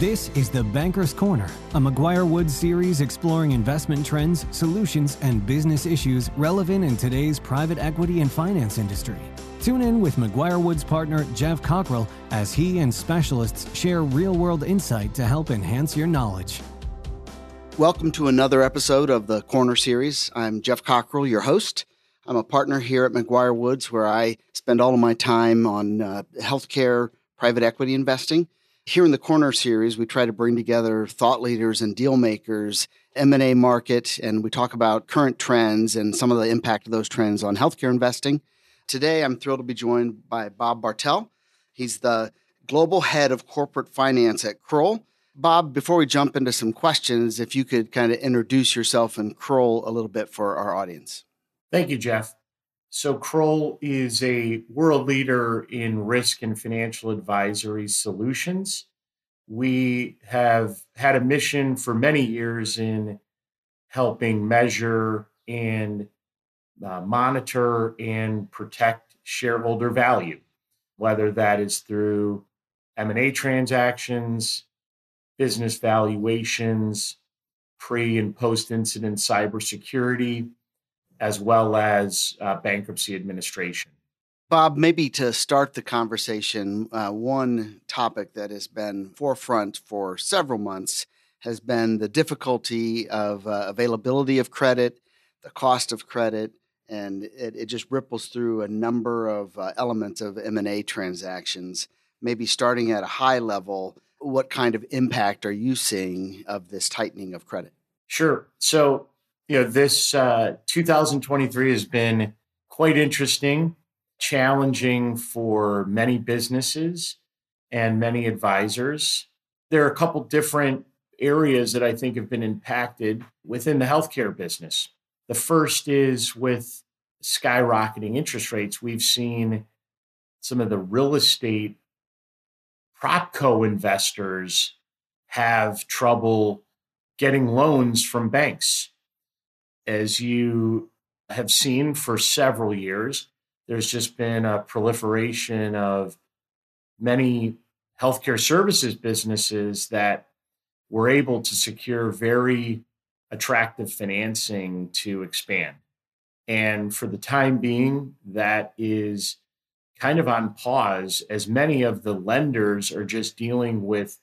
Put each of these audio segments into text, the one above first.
This is the Banker's Corner, a McGuire Woods series exploring investment trends, solutions, and business issues relevant in today's private equity and finance industry. Tune in with McGuire Woods partner Geoff Cockrell as he and specialists share real world insight to help enhance your knowledge. Welcome to another episode of the Corner Series. I'm Geoff Cockrell, your host. I'm a partner here at McGuire Woods, where I spend all of my time on uh, healthcare, private equity investing. Here in the Corner series, we try to bring together thought leaders and deal makers, M&A market, and we talk about current trends and some of the impact of those trends on healthcare investing. Today, I'm thrilled to be joined by Bob Bartell. He's the global head of corporate finance at Kroll. Bob, before we jump into some questions, if you could kind of introduce yourself and Kroll a little bit for our audience. Thank you, Geoff. So, Kroll is a world leader in risk and financial advisory solutions. We have had a mission for many years in helping measure and uh, monitor and protect shareholder value, whether that is through M&A transactions, business valuations, pre and post incident cybersecurity, as well as uh, bankruptcy administration. Bob, maybe to start the conversation, uh, one topic that has been forefront for several months has been the difficulty of uh, availability of credit, the cost of credit, and it, it just ripples through a number of uh, elements of M&A transactions. Maybe starting at a high level, what kind of impact are you seeing of this tightening of credit? Sure. So you know, this uh, 2023 has been quite interesting, challenging for many businesses and many advisors. There are a couple different areas that I think have been impacted within the healthcare business. The first is with skyrocketing interest rates. We've seen some of the real estate propco investors have trouble getting loans from banks as you have seen for several years, there's just been a proliferation of many healthcare services businesses that were able to secure very attractive financing to expand. And for the time being, that is kind of on pause as many of the lenders are just dealing with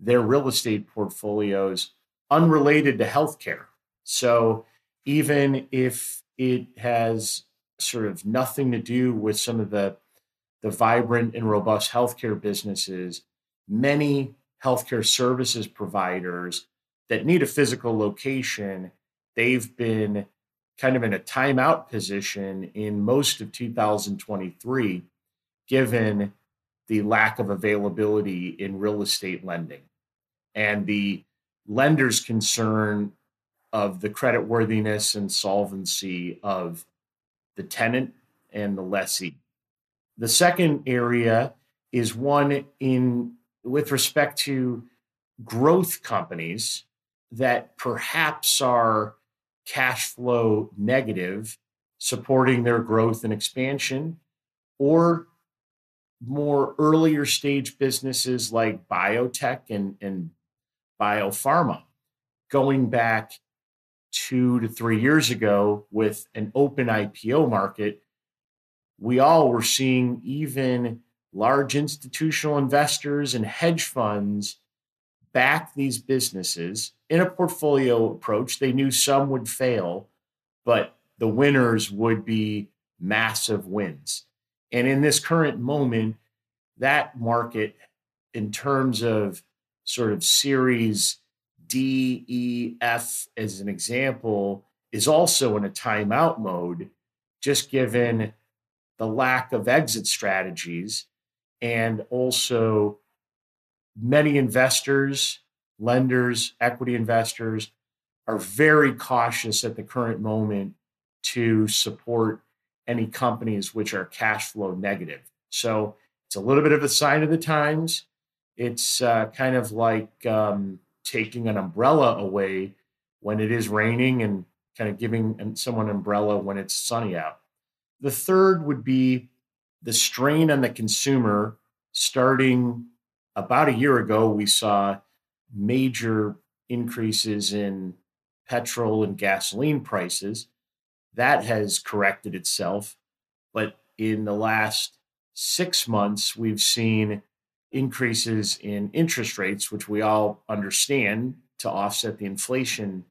their real estate portfolios unrelated to healthcare. So even if it has sort of nothing to do with some of the the vibrant and robust healthcare businesses, many healthcare services providers that need a physical location, they've been kind of in a timeout position in most of 2023, given the lack of availability in real estate lending. And the lender's concern of the credit worthiness and solvency of the tenant and the lessee. The second area is one in with respect to growth companies that perhaps are cash flow negative, supporting their growth and expansion, or more earlier stage businesses like biotech and, and biopharma going back two to three years ago with an open IPO market, we all were seeing even large institutional investors and hedge funds back these businesses in a portfolio approach. They knew some would fail, but the winners would be massive wins. And in this current moment, that market, in terms of sort of series D, E, F as an example is also in a timeout mode, just given the lack of exit strategies and also many investors, lenders, equity investors are very cautious at the current moment to support any companies which are cash flow negative. So it's a little bit of a sign of the times. It's uh, kind of like um, taking an umbrella away when it is raining and kind of giving someone an umbrella when it's sunny out. The third would be the strain on the consumer starting about a year ago. We saw major increases in petrol and gasoline prices. That has corrected itself. But in the last six months, we've seen increases in interest rates, which we all understand to offset the inflation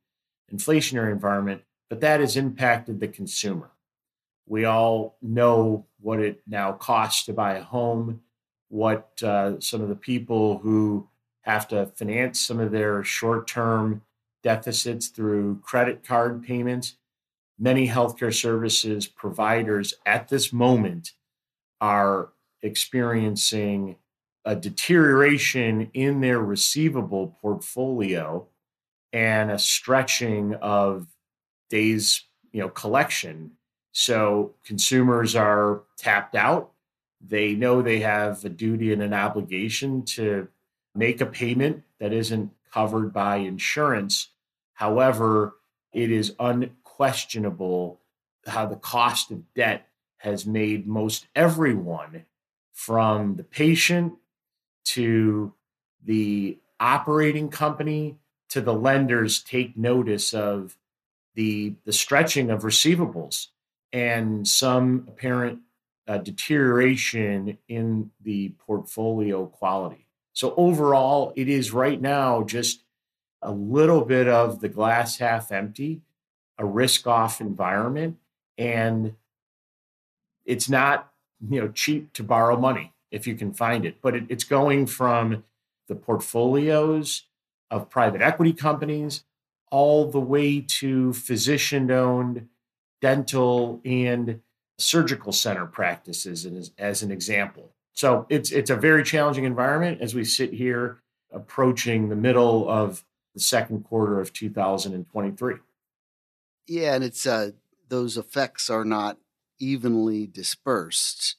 inflationary environment, but that has impacted the consumer. We all know what it now costs to buy a home, what uh, some of the people who have to finance some of their short term deficits through credit card payments. Many healthcare services providers at this moment are experiencing a deterioration in their receivable portfolio and a stretching of days you know collection. So consumers are tapped out. They know they have a duty and an obligation to make a payment that isn't covered by insurance. However it is unquestionable how the cost of debt has made most everyone from the patient to the operating company to the lenders take notice of the the stretching of receivables and some apparent uh, deterioration in the portfolio quality. So overall, it is right now just a little bit of the glass half empty, a risk off environment, and it's not you know cheap to borrow money if you can find it, but it, it's going from the portfolios of private equity companies all the way to physician owned dental and surgical center practices as, as an example. So it's it's a very challenging environment as we sit here approaching the middle of the second quarter of 2023. Yeah, and it's uh, those effects are not evenly dispersed.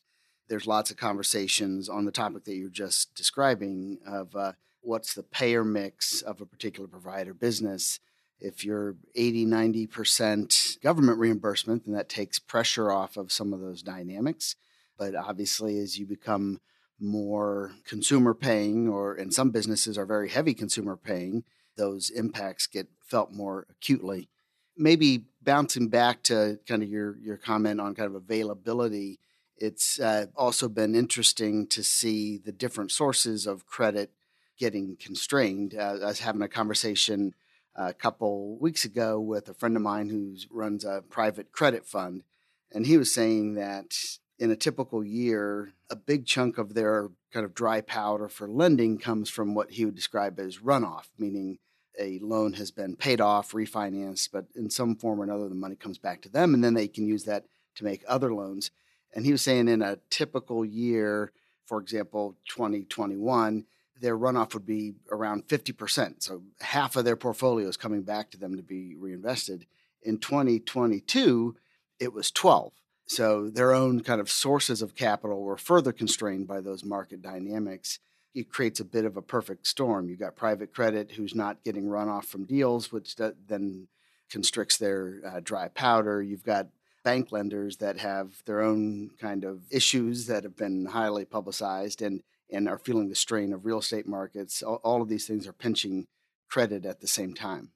There's lots of conversations on the topic that you're just describing of uh, what's the payer mix of a particular provider business. If you're 80, 90% government reimbursement, then that takes pressure off of some of those dynamics. But obviously, as you become more consumer paying, or in some businesses are very heavy consumer paying, those impacts get felt more acutely. Maybe bouncing back to kind of your your comment on kind of availability, it's uh, also been interesting to see the different sources of credit getting constrained. Uh, I was having a conversation a couple weeks ago with a friend of mine who runs a private credit fund, and he was saying that in a typical year, a big chunk of their kind of dry powder for lending comes from what he would describe as runoff, meaning a loan has been paid off, refinanced, but in some form or another, the money comes back to them, and then they can use that to make other loans. And he was saying in a typical year, for example, 2021, their runoff would be around 50%. So half of their portfolio is coming back to them to be reinvested. In 2022, it was 12. So their own kind of sources of capital were further constrained by those market dynamics. It creates a bit of a perfect storm. You've got private credit who's not getting runoff from deals, which then constricts their uh, dry powder. You've got bank lenders that have their own kind of issues that have been highly publicized. And and are feeling the strain of real estate markets. All, all of these things are pinching credit at the same time.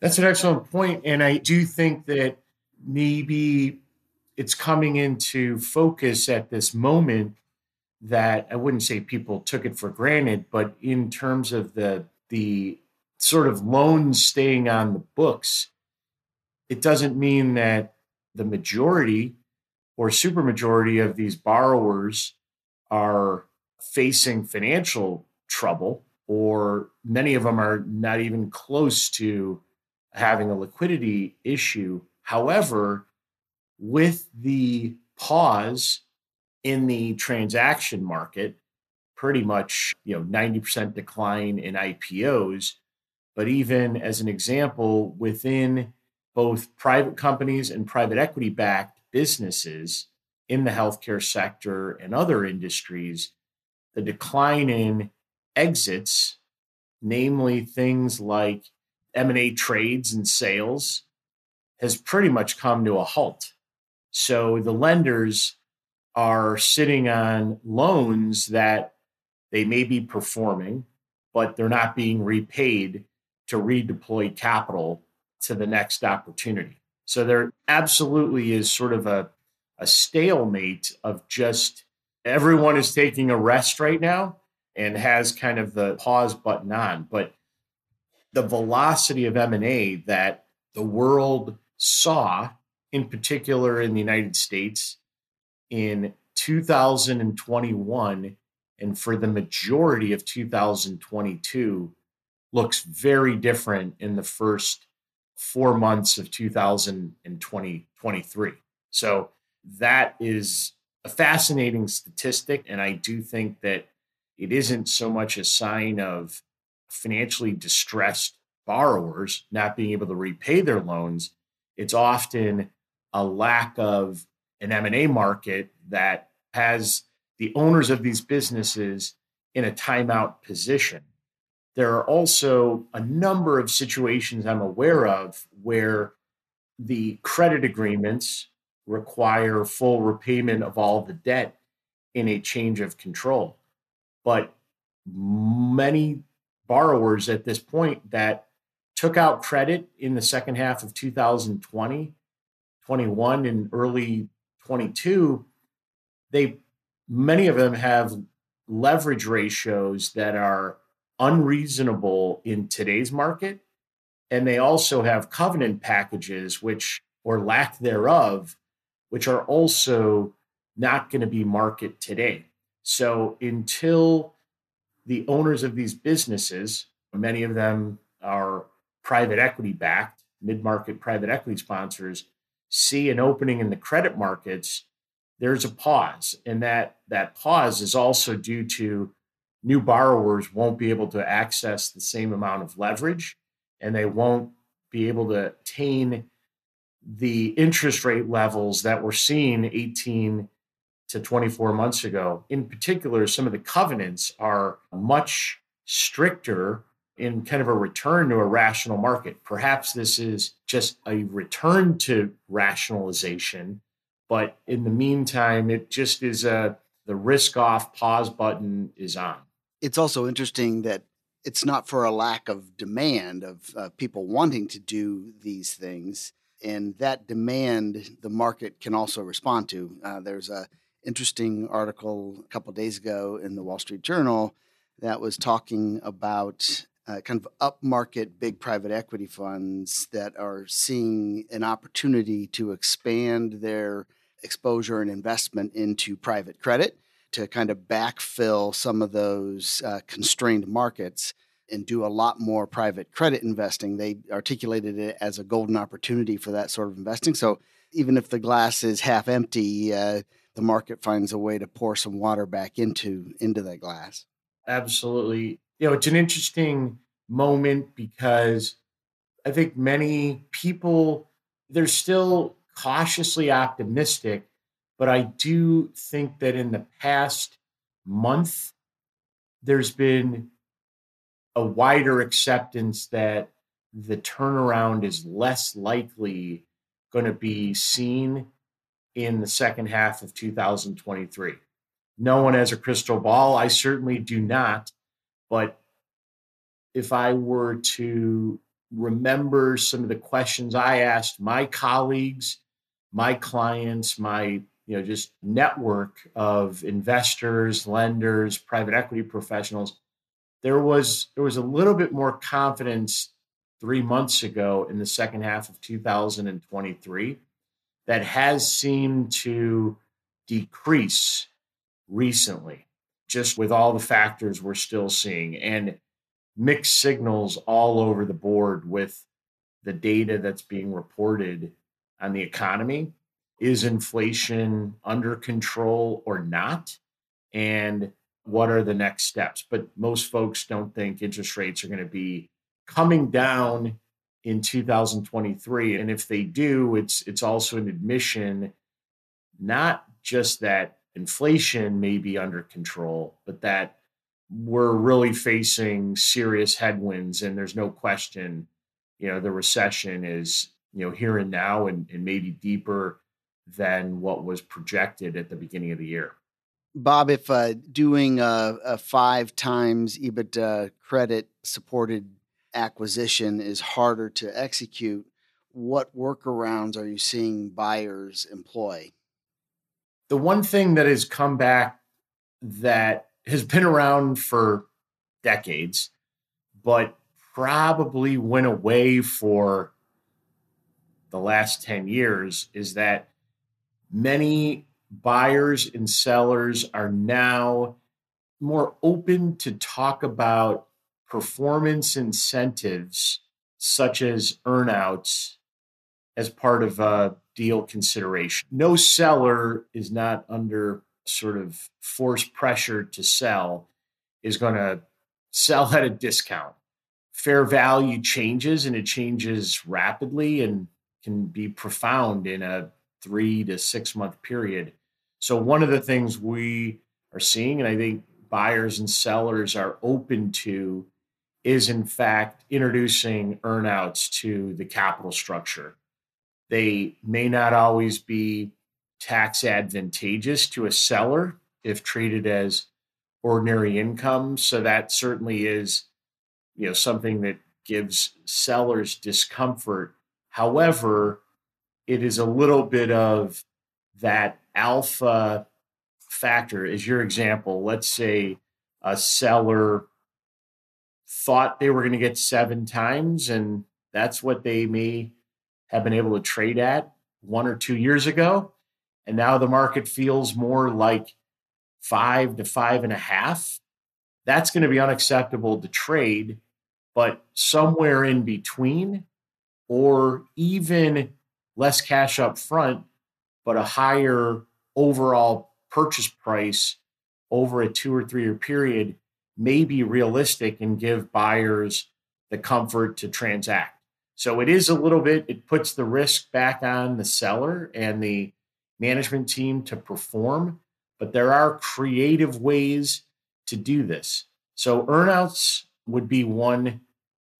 That's an excellent point, and I do think that maybe it's coming into focus at this moment that I wouldn't say people took it for granted, but in terms of the the sort of loans staying on the books, it doesn't mean that the majority or supermajority of these borrowers are facing financial trouble, or many of them are not even close to having a liquidity issue. However, with the pause in the transaction market, pretty much you know 90% decline in IPOs, but even as an example, within both private companies and private equity backed businesses in the healthcare sector and other industries, the decline in exits, namely things like M&A trades and sales, has pretty much come to a halt. So the lenders are sitting on loans that they may be performing, but they're not being repaid to redeploy capital to the next opportunity. So there absolutely is sort of a, a stalemate of just everyone is taking a rest right now and has kind of the pause button on. But the velocity of M&A that the world saw, in particular in the United States, in 2021 and for the majority of 2022 looks very different in the first four months of 2023. So that is a fascinating statistic. And I do think that it isn't so much a sign of financially distressed borrowers not being able to repay their loans. It's often a lack of an M&A market that has the owners of these businesses in a timeout position. There are also a number of situations I'm aware of where the credit agreements require full repayment of all the debt in a change of control. But many borrowers at this point that took out credit in the second half of 2020, 21, and early 22, they many of them have leverage ratios that are unreasonable in today's market. And they also have covenant packages, which, or lack thereof, which are also not going to be market today. So until the owners of these businesses, many of them are private equity backed, mid market private equity sponsors, see an opening in the credit markets, there's a pause. And that, that pause is also due to new borrowers won't be able to access the same amount of leverage and they won't be able to attain the interest rate levels that we're seeing 18 to 24 months ago. In particular, some of the covenants are much stricter in kind of a return to a rational market. Perhaps this is just a return to rationalization, but in the meantime, it just is a the risk off pause button is on. It's also interesting that it's not for a lack of demand of uh, people wanting to do these things and that demand the market can also respond to. Uh, there's a interesting article a couple days ago in the wall street journal that was talking about uh, kind of upmarket big private equity funds that are seeing an opportunity to expand their exposure and investment into private credit to kind of backfill some of those uh, constrained markets and do a lot more private credit investing. They articulated it as a golden opportunity for that sort of investing. So even if the glass is half empty, uh, the market finds a way to pour some water back into into that glass. Absolutely. You know, it's an interesting moment because I think many people they're still cautiously optimistic, but I do think that in the past month there's been a wider acceptance that the turnaround is less likely going to be seen in the second half of 2023. No one has a crystal ball. I certainly do not. But if I were to remember some of the questions I asked my colleagues, my clients, my you know just network of investors, lenders, private equity professionals, there was there was a little bit more confidence three months ago in the second half of 2023 that has seemed to decrease recently, just with all the factors we're still seeing and mixed signals all over the board with the data that's being reported on the economy. Is inflation under control or not? And what are the next steps? But most folks don't think interest rates are going to be coming down in 2023 and if they do it's it's also an admission not just that inflation may be under control but that we're really facing serious headwinds and there's no question you know the recession is you know here and now and, and maybe deeper than what was projected at the beginning of the year Bob, if uh, doing a, a, five times EBITDA credit supported acquisition is harder to execute, what workarounds are you seeing buyers employ? The one thing that has come back that has been around for decades, but probably went away for the last 10 years is that many buyers and sellers are now more open to talk about performance incentives such as earnouts as part of a deal consideration. No seller is not under sort of forced pressure to sell is going to sell at a discount. Fair value changes and it changes rapidly and can be profound in a three to six month period. So, one of the things we are seeing, and I think buyers and sellers are open to, is in fact introducing earnouts to the capital structure. They may not always be tax advantageous to a seller if treated as ordinary income. So that certainly is, you know, something that gives sellers discomfort. However, it is a little bit of that alpha factor. As your example, let's say a seller thought they were going to get seven times, and that's what they may have been able to trade at one or two years ago. And now the market feels more like five to five and a half. That's going to be unacceptable to trade, but somewhere in between, or even less cash up front, but a higher overall purchase price over a two or three year period may be realistic and give buyers the comfort to transact. So it is a little bit, it puts the risk back on the seller and the management team to perform, but there are creative ways to do this. So earnouts would be one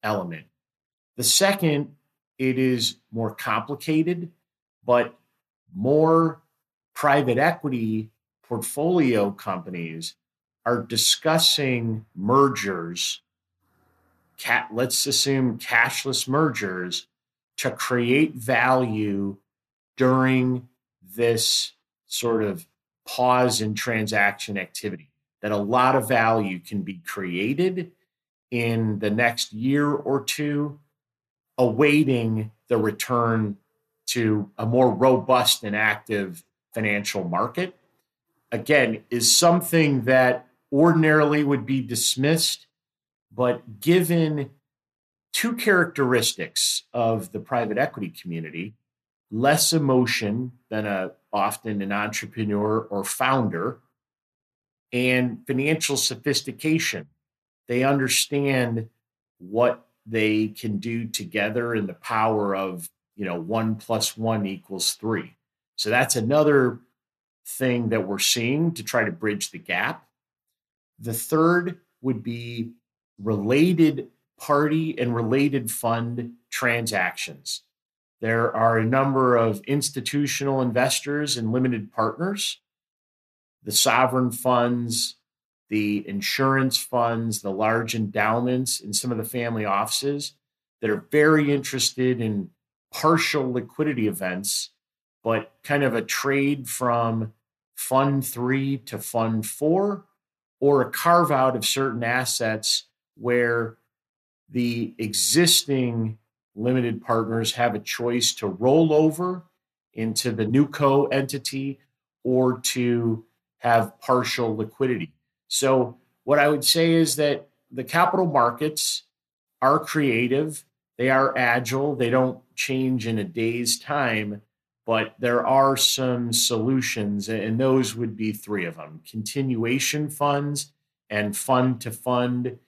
element. The second, it is more complicated, but more private equity portfolio companies are discussing mergers let's assume cashless mergers to create value during this sort of pause in transaction activity, that a lot of value can be created in the next year or two, awaiting the return to a more robust and active financial market. Again, is something that ordinarily would be dismissed, but given two characteristics of the private equity community less emotion than a often an entrepreneur or founder and financial sophistication they understand what they can do together and the power of you know one plus one equals three. So that's another thing that we're seeing to try to bridge the gap. The third would be related party and related fund transactions. There are a number of institutional investors and limited partners, the sovereign funds, the insurance funds, the large endowments, and some of the family offices that are very interested in partial liquidity events, but kind of a trade from fund three to fund four, or a carve out of certain assets where the existing limited partners have a choice to roll over into the new co entity or to have partial liquidity. So, what I would say is that the capital markets are creative, they are agile, they don't change in a day's time, but there are some solutions, and those would be three of them continuation funds and fund to fund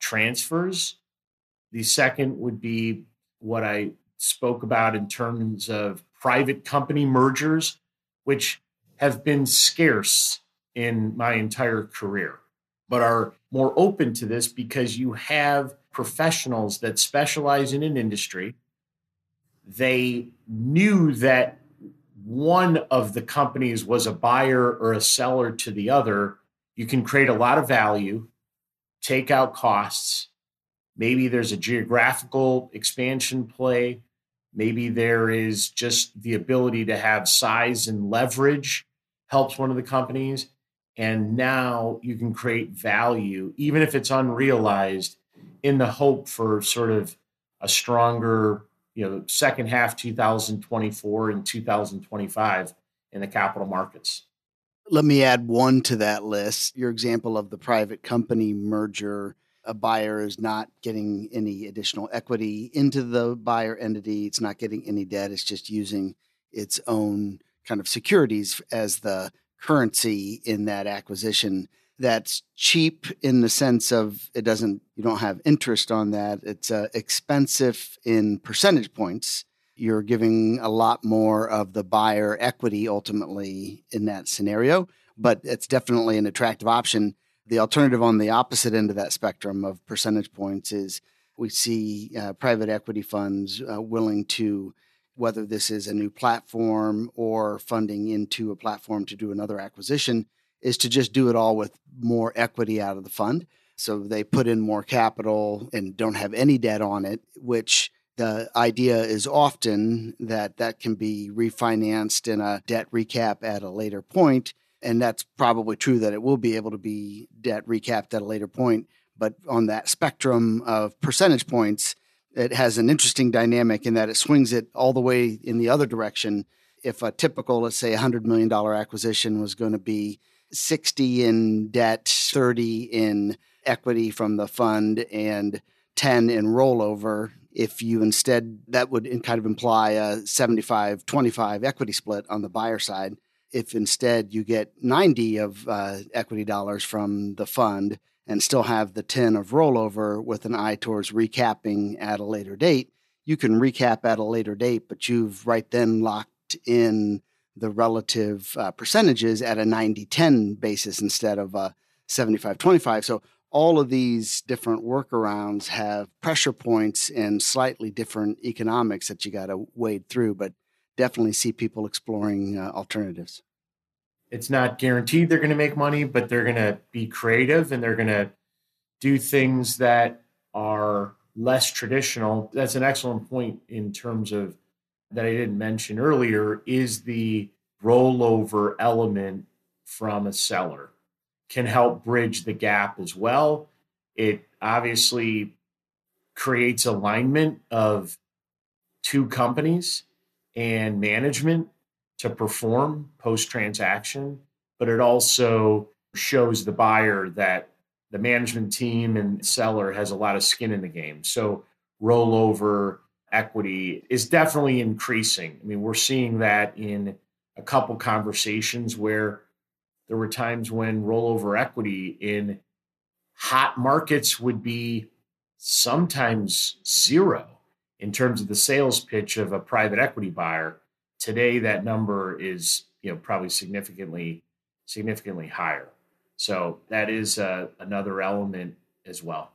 transfers. The second would be what I spoke about in terms of private company mergers, which have been scarce in my entire career, but are more open to this because you have professionals that specialize in an industry. They knew that one of the companies was a buyer or a seller to the other, you can create a lot of value, take out costs. Maybe there's a geographical expansion play. Maybe there is just the ability to have size and leverage helps one of the companies. And now you can create value, even if it's unrealized, in the hope for sort of a stronger, you know, second half 2024 and 2025 in the capital markets. Let me add one to that list. Your example of the private company merger a buyer is not getting any additional equity into the buyer entity. It's not getting any debt. It's just using its own kind of securities as the currency in that acquisition. That's cheap in the sense of it doesn't, you don't have interest on that. It's uh, expensive in percentage points. You're giving a lot more of the buyer equity ultimately in that scenario, but it's definitely an attractive option the alternative on the opposite end of that spectrum of percentage points is we see uh, private equity funds uh, willing to, whether this is a new platform or funding into a platform to do another acquisition, is to just do it all with more equity out of the fund. So they put in more capital and don't have any debt on it, which the idea is often that that can be refinanced in a debt recap at a later point and that's probably true that it will be able to be debt recapped at a later point. But on that spectrum of percentage points, it has an interesting dynamic in that it swings it all the way in the other direction. If a typical, let's say, $100 million acquisition was going to be 60 in debt, 30 in equity from the fund, and 10 in rollover, if you instead, that would kind of imply a 75 25 equity split on the buyer side if instead you get 90 of uh, equity dollars from the fund and still have the 10 of rollover with an eye towards recapping at a later date, you can recap at a later date, but you've right then locked in the relative uh, percentages at a 90 10 basis instead of a 75 25. So all of these different workarounds have pressure points and slightly different economics that you got to wade through. But definitely see people exploring uh, alternatives. It's not guaranteed they're going to make money, but they're going to be creative and they're going to do things that are less traditional. That's an excellent point in terms of that I didn't mention earlier is the rollover element from a seller can help bridge the gap as well. It obviously creates alignment of two companies and management to perform post transaction, but it also shows the buyer that the management team and seller has a lot of skin in the game. So rollover equity is definitely increasing. I mean, we're seeing that in a couple conversations where there were times when rollover equity in hot markets would be sometimes zero in terms of the sales pitch of a private equity buyer. Today, that number is you know probably significantly significantly higher. So that is uh, another element as well.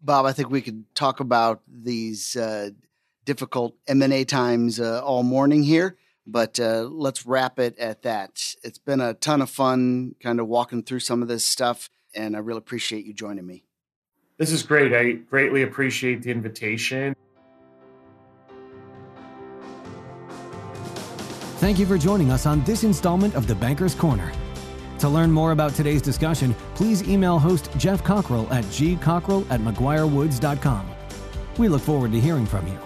Bob, I think we could talk about these uh, difficult M and A times uh, all morning here, but uh, let's wrap it at that. It's been a ton of fun, kind of walking through some of this stuff, and I really appreciate you joining me. This is great. I greatly appreciate the invitation. Thank you for joining us on this installment of the Banker's Corner. To learn more about today's discussion, please email host Geoff Cockrell at gcockrell at mcguirewoods.com. We look forward to hearing from you.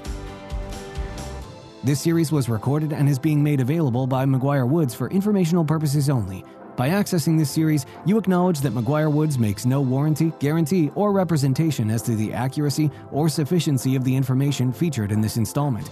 This series was recorded and is being made available by McGuire Woods for informational purposes only. By accessing this series, you acknowledge that McGuire Woods makes no warranty, guarantee, or representation as to the accuracy or sufficiency of the information featured in this installment.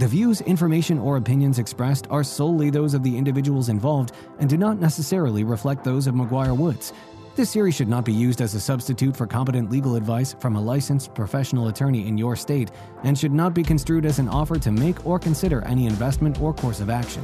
The views, information, or opinions expressed are solely those of the individuals involved and do not necessarily reflect those of McGuire Woods. This series should not be used as a substitute for competent legal advice from a licensed professional attorney in your state and should not be construed as an offer to make or consider any investment or course of action.